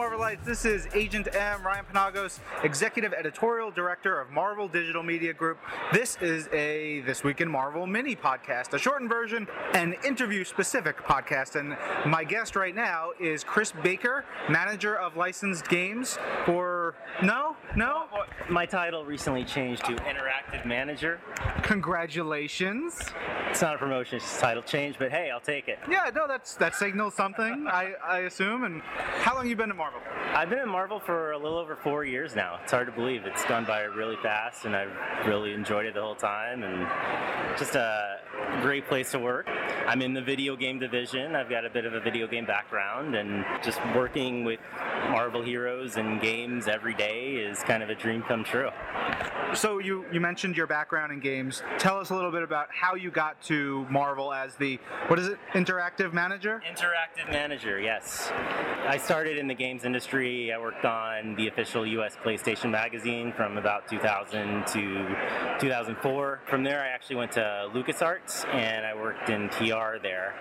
Marvelites. This is Agent M, Ryan Penagos, Executive Editorial Director of Marvel Digital Media Group. This is a This Week in Marvel mini podcast, a shortened version, an interview specific podcast. And my guest right now is Chris Baker, Manager of Licensed Games for. No? No? My title recently changed to Interactive Manager. Congratulations. It's not a promotion, it's just a title change, but hey, I'll take it. Yeah, no, that's that signals something, I, I assume. And how long you been at Marvel? I've been at Marvel for a little over four years now. It's hard to believe. It's gone by really fast, and I've really enjoyed it the whole time. And just a great place to work. I'm in the video game division. I've got a bit of a video game background, and just working with Marvel heroes and games every day is kind of a dream come true. So you you mentioned your background in games. Tell us a little bit about how you got to Marvel as the what is it? Interactive manager? Interactive manager, yes. I started in the games industry. I worked on the official US PlayStation magazine from about 2000 to 2004. From there, I actually went to LucasArts and I worked in PR there.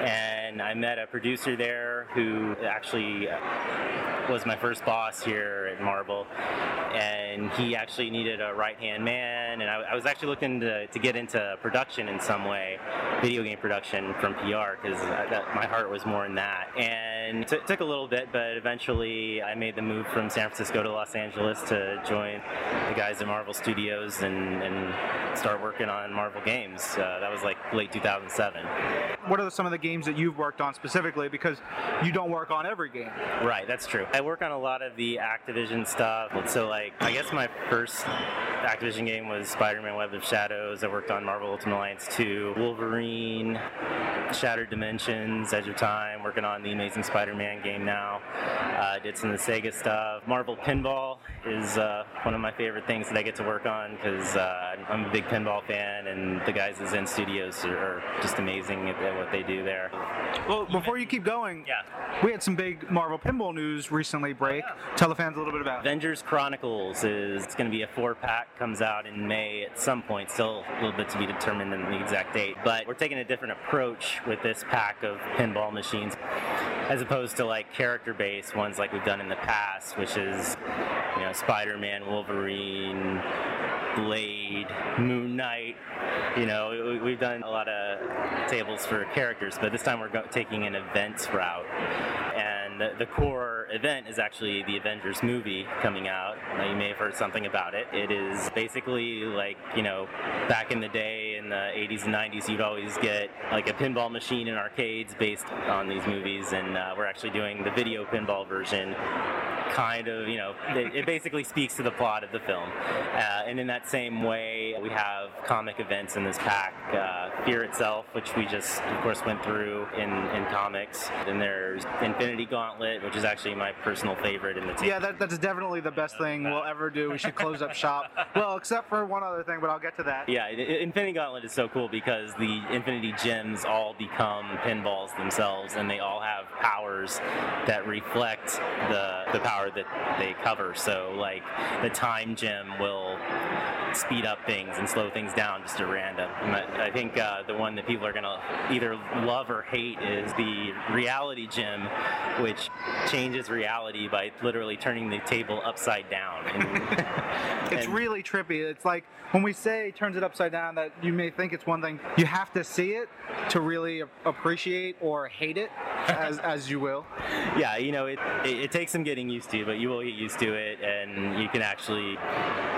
And I met a producer there who actually uh, was my first boss here at Marvel. And he actually needed a right hand man. And I, I was actually looking to, to get into production in some way, video game production from PR, because my heart was more in that. And it t- took a little bit, but eventually I made the move from San Francisco to Los Angeles to join the guys at Marvel Studios and, and start working on Marvel games. Uh, that was like late 2007. What are some of the games that you've worked on specifically? Because you don't work on every game. Right, that's true. I work on a lot of the Activision stuff. So, like, I guess my first Activision game was Spider-Man: Web of Shadows. I worked on Marvel Ultimate Alliance 2, Wolverine, Shattered Dimensions, Edge of Time. Working on the Amazing Spider-Man game now. Uh, did some of the Sega stuff. Marvel Pinball is uh, one of my favorite things that I get to work on because uh, I'm a big pinball fan, and the guys at Zen Studios are, just amazing at, at what they do there. Well, before you keep going, Yeah. we had some big Marvel pinball news recently break. Tell the fans a little bit about. Avengers Chronicles is it's going to be a four pack, comes out in May at some point, still a little bit to be determined in the exact date. But we're taking a different approach with this pack of pinball machines as opposed to like character based ones like we've done in the past, which is, you know, Spider Man, Wolverine, Blade, Moon Knight. You know, we- we've done a lot of tables for characters, but this time we're taking an events route. And the, the event is actually the Avengers movie coming out. Now, you may have heard something about it. It is basically like, you know, back in the day in the 80s and 90s, you'd always get like a pinball machine in arcades based on these movies, and uh, we're actually doing the video pinball version kind of, you know, it, it basically speaks to the plot of the film. Uh, and in that same way, we have comic events in this pack. Uh, Fear itself, which we just, of course, went through in, in comics. Then there's Infinity Gauntlet, which is actually my personal favorite in the team. Yeah, that, that's definitely the best thing we'll ever do. We should close up shop. Well, except for one other thing, but I'll get to that. Yeah, Infinity Gauntlet is so cool because the Infinity Gems all become pinballs themselves, and they all have powers that reflect the the power that they cover. So, like the Time Gem will speed up things and slow things down just at random. And I, I think uh, the one that people are gonna either love or hate is the Reality Gem, which changes reality by literally turning the table upside down. And, It's and- really trippy. It's like when we say turns it upside down, that you may think it's one thing. You have to see it to really appreciate or hate it, as, as you will. yeah, you know, it, it, it takes some getting used to, but you will get used to it, and you can actually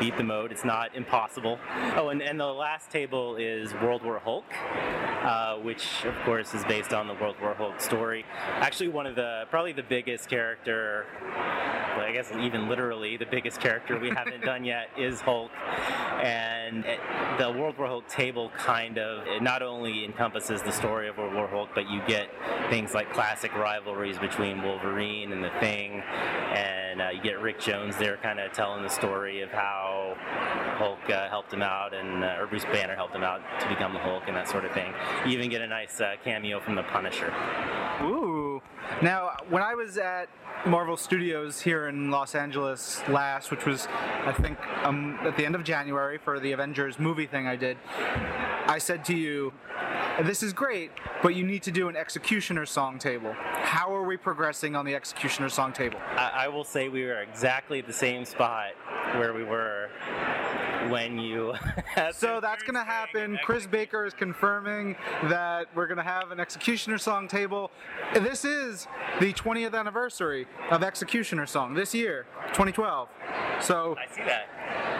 beat the mode. It's not impossible. Oh, and, and the last table is World War Hulk, uh, which of course is based on the World War Hulk story. Actually, one of the probably the biggest character. well, I guess even literally the biggest character we haven't done yet is Hulk, and it, the World War Hulk table kind of not only encompasses the story of World War Hulk, but you get things like classic rivalries between Wolverine and the Thing, and uh, you get Rick Jones there, kind of telling the story of how Hulk uh, helped him out, and uh, or Bruce Banner helped him out to become the Hulk, and that sort of thing. You even get a nice uh, cameo from the Punisher. Ooh. Now, when I was at Marvel Studios here in Los Angeles last, which was, I think, um, at the end of January for the Avengers movie thing I did, I said to you, this is great, but you need to do an executioner song table. How are we progressing on the executioner song table? I, I will say we are exactly at the same spot where we were when you. so that's going to happen. Chris Baker is confirming that we're going to have an Executioner Song table. This is the 20th anniversary of Executioner Song this year, 2012. So I see that.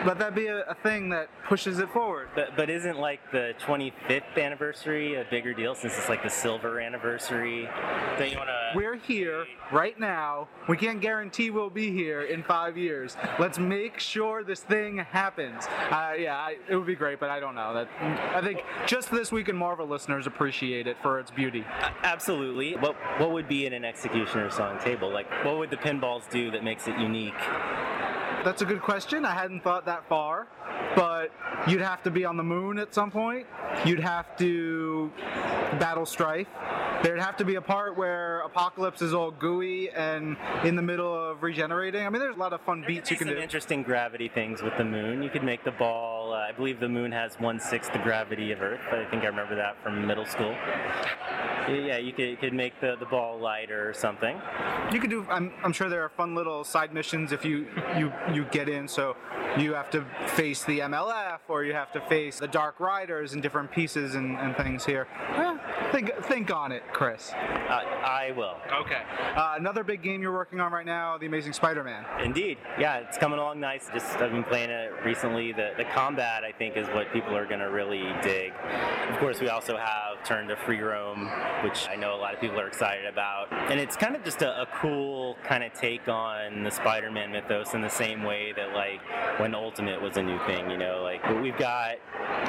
Let that be a, a, thing that pushes it forward. But, but isn't like the 25th anniversary a bigger deal since it's like the silver anniversary? Don't you wanna... We're here right now. We can't guarantee we'll be here in five years. Let's make sure this thing happens. Uh, yeah, I, it would be great, but I don't know. That I think just this week in Marvel listeners appreciate it for its beauty. Absolutely. What what would be in an executioner song table? Like, what would the pinballs do that makes it unique? That's a good question. I hadn't thought that far, but you'd have to be on the moon at some point. You'd have to battle Strife. There'd have to be a part where Apocalypse is all gooey and in the middle of regenerating. I mean, there's a lot of fun there beats you can some do. Interesting gravity things with the moon. You could make the ball. Uh, I believe the moon has one sixth the gravity of Earth. I think I remember that from middle school. Yeah, you could, you could make the, the ball lighter or something. You could do. I'm, I'm sure there are fun little side missions if you you you get in. So you have to face the MLF or you have to face the Dark Riders and different pieces and, and things here. Eh, think think on it, Chris. Uh, I will. Okay. Uh, another big game you're working on right now, The Amazing Spider-Man. Indeed. Yeah, it's coming along nice. Just I've been playing it recently. The the combat I think is what people are going to really dig. Of course, we also have Turn to Free Roam, which I know a lot of people are excited about, and it's kind of just a, a cool kind of take on the Spider-Man mythos in the same way that like when Ultimate was a new thing. You know, like we've got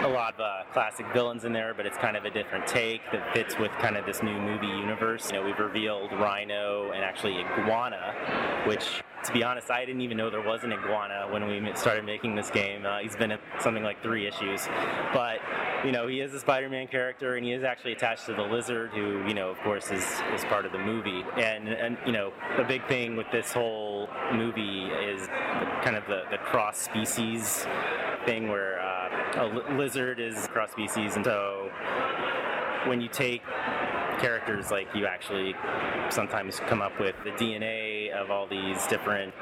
a lot of uh, classic villains in there, but it's kind of a different take that fits with kind of this new movie universe. You know, we've revealed Rhino and actually Iguana, which to be honest, I didn't even know there was an iguana when we started making this game. Uh, he's been at something like three issues, but you know he is a Spider-Man character, and he is actually attached to the Lizard, who you know, of course, is is part of the movie. And and you know, the big thing with this whole movie is kind of the the cross species thing, where uh, a lizard is cross species, and so when you take characters like you actually sometimes come up with the DNA of all these different,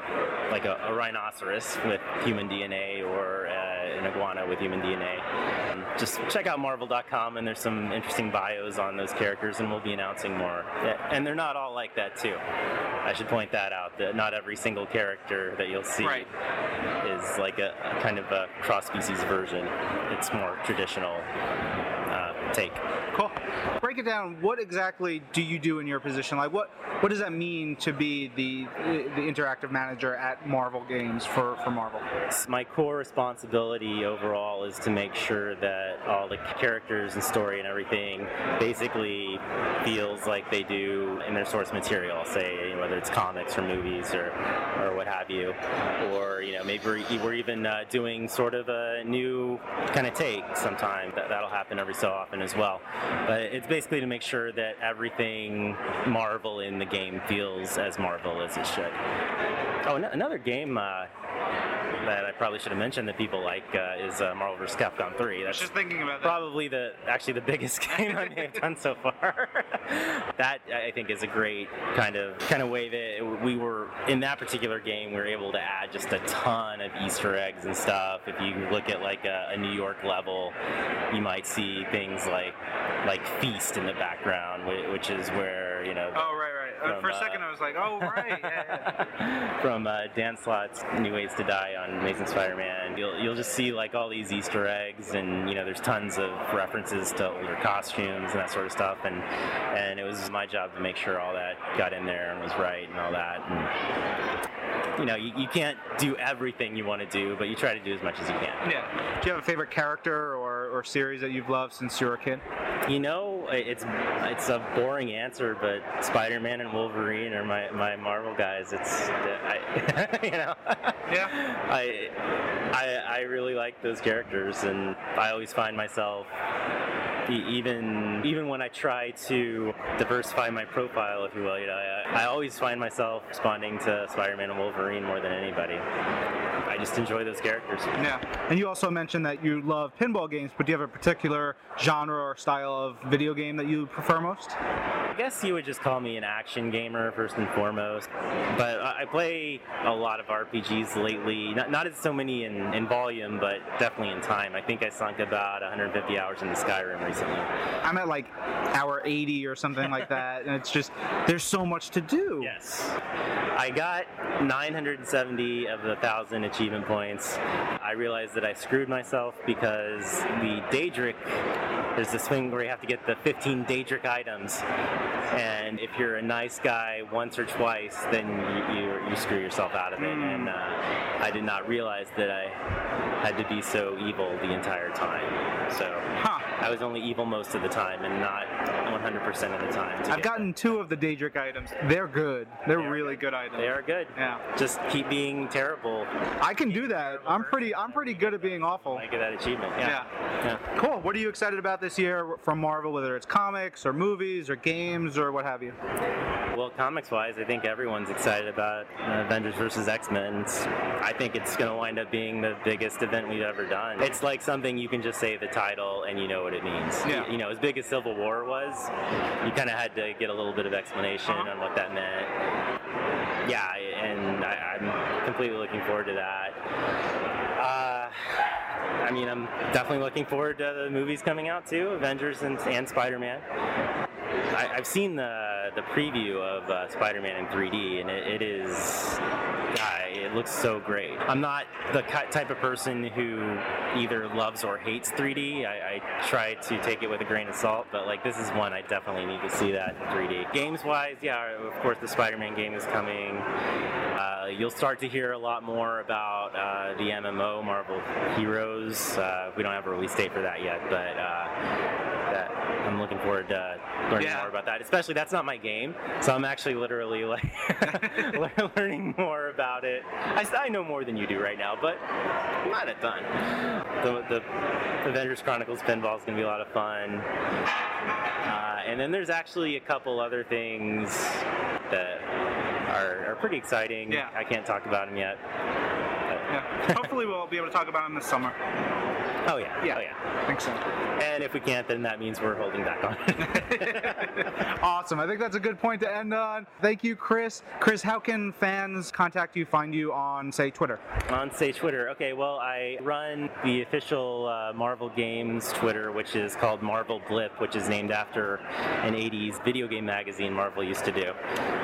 like a, a rhinoceros with human DNA or uh, an iguana with human DNA. Um, just check out Marvel.com and there's some interesting bios on those characters, and we'll be announcing more. And they're not all like that too. I should point that out. That not every single character that you'll see right. is like a, a, kind of a cross-species version. It's more traditional take. Cool. It down. What exactly do you do in your position? Like, what what does that mean to be the the interactive manager at Marvel Games for for Marvel? My core responsibility overall is to make sure that all the characters and story and everything basically feels like they do in their source material. Say whether it's comics or movies or or what have you, or you know maybe we're even uh, doing sort of a new kind of take sometime. That that'll happen every so often as well. But it's basically to make sure that everything Marvel in the game feels as Marvel as it should. Oh, another game uh, that I probably should have mentioned that people like uh, is uh, Marvel vs. Capcom 3. That's just thinking about that. Probably the actually the biggest game I may have done so far. that I think is a great kind of kind of way that we were in that particular game. We were able to add just a ton of Easter eggs and stuff. If you look at like a, a New York level, you might see things like like Feast in the background, which is where you know. Oh right, from, For a second, uh, I was like, oh right. Yeah, from uh, Dan Slott's New Ways to Die on Amazing Spider-Man, you'll you'll just see like all these Easter eggs, and you know there's tons of references to older costumes and that sort of stuff, and and it was my job to make sure all that got in there and was right and all that. And, you know, you, you can't do everything you want to do, but you try to do as much as you can. Yeah. Do you have a favorite character or, or series that you've loved since you were a kid? You know, it's it's a boring answer, but Spider-Man and Wolverine are my, my Marvel guys. It's I, you know, yeah. I, I I really like those characters, and I always find myself even even when I try to diversify my profile, if you will, you know, I, I always find myself responding to Spider-Man and Wolverine more than anybody. I just enjoy those characters. Yeah. And you also mentioned that you love pinball games, but do you have a particular genre or style of video game that you prefer most? I guess you would just call me an action gamer first and foremost. But I play a lot of RPGs lately. Not, not as so many in, in volume, but definitely in time. I think I sunk about 150 hours into Skyrim recently. I'm at like hour 80 or something like that, and it's just there's so much to do. Yes. I got 970 of the 1,000 achievement points. I realized that I screwed myself because the Daedric, there's this thing where you have to get the 15 Daedric items. And if you're a nice guy once or twice, then you, you, you screw yourself out of it. And uh, I did not realize that I had to be so evil the entire time. So. I was only evil most of the time and not 100% of the time. I've gotten two of the Daedric items. They're good. They're They really good. good items. They are good. Yeah. Just keep being terrible. I can do that. I'm pretty. I'm pretty good at being awful. I get that achievement. Yeah. Yeah. Cool. What are you excited about this year from Marvel? Whether it's comics or movies or games or what have you. Well, comics wise, I think everyone's excited about uh, Avengers versus X Men. I think it's going to wind up being the biggest event we've ever done. It's like something you can just say the title and you know what it means. Yeah. You know, as big as Civil War was, you kind of had to get a little bit of explanation Uh-huh. on what that meant. Yeah, and I, I'm completely looking forward to that. Uh, I mean, I'm definitely looking forward to the movies coming out too, Avengers and, and Spider-Man. I, I've seen the the preview of uh, Spider-Man in 3D, and it, it is, God, it looks so great. I'm not the type of person who either loves or hates 3D. I, I try to take it with a grain of salt, but like this is one I definitely need to see that in 3D. Games-wise, yeah, of course the Spider-Man game is coming. Uh, you'll start to hear a lot more about uh, the MMO Marvel Heroes. Uh, we don't have a release date for that yet, but uh, looking forward to learning Yeah. more about that. Especially that's not my game, so I'm actually literally like learning more about it. I know more than you do right now, but not a ton. The, the Avengers Chronicles pinball is going to be a lot of fun. Uh, and then there's actually a couple other things that are, are pretty exciting. Yeah. I can't talk about them yet. Yeah. Hopefully, we'll be able to talk about them this summer. Oh yeah. Yeah. Oh yeah. I think so. And if we can't, then that means we're holding back on awesome. I think that's a good point to end on. Thank you, Chris. Chris, how can fans contact you, find you on, say, Twitter? on say Twitter. Okay, well I run the official uh, Marvel Games Twitter, which is called Marvel Blip, which is named after an '80s video game magazine Marvel used to do.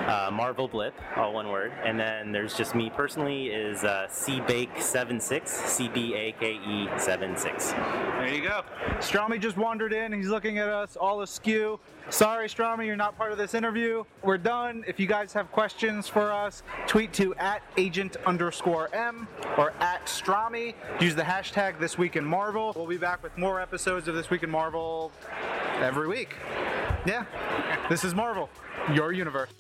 Uh, Marvel Blip, all one word. And then there's just me personally is uh, cbake76, C B A K E 76. There you go. Strami just wandered in. He's looking at us all askew. Sorry, Strami, you're not part of this interview. We're done. If you guys have questions for us, tweet to at agent underscore M or at Strami. Use the hashtag This Week in Marvel. We'll be back with more episodes of This Week in Marvel every week. Yeah. This is Marvel, your universe.